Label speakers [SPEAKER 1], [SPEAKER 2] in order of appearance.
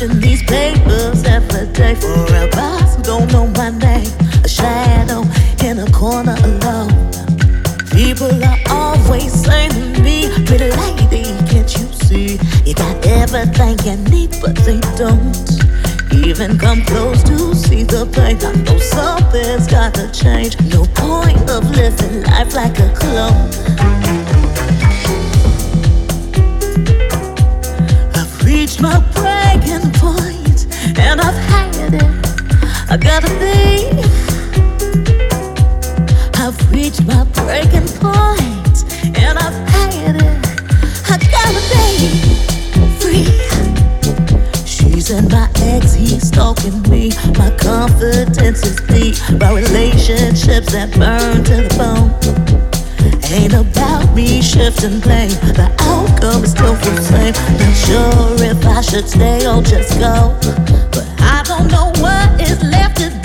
[SPEAKER 1] Pushing these papers every day for a boss who don't know my name. A shadow in a corner alone. People are always saying to me, pretty lady, can't you see? You got everything you need, but they don't even come close to see the pain. I know something's gotta change. No point of living life like a clone. My breaking point, and I've had it. I gotta be. I've reached my breaking point, and I've had it. I gotta be free. She's in my ex, he's stalking me. My confidence is deep by relationships that burn to the bone. Ain't about me shifting blame. The outcome is still the same. Not sure if I should stay or just go. But I don't know what is left to do.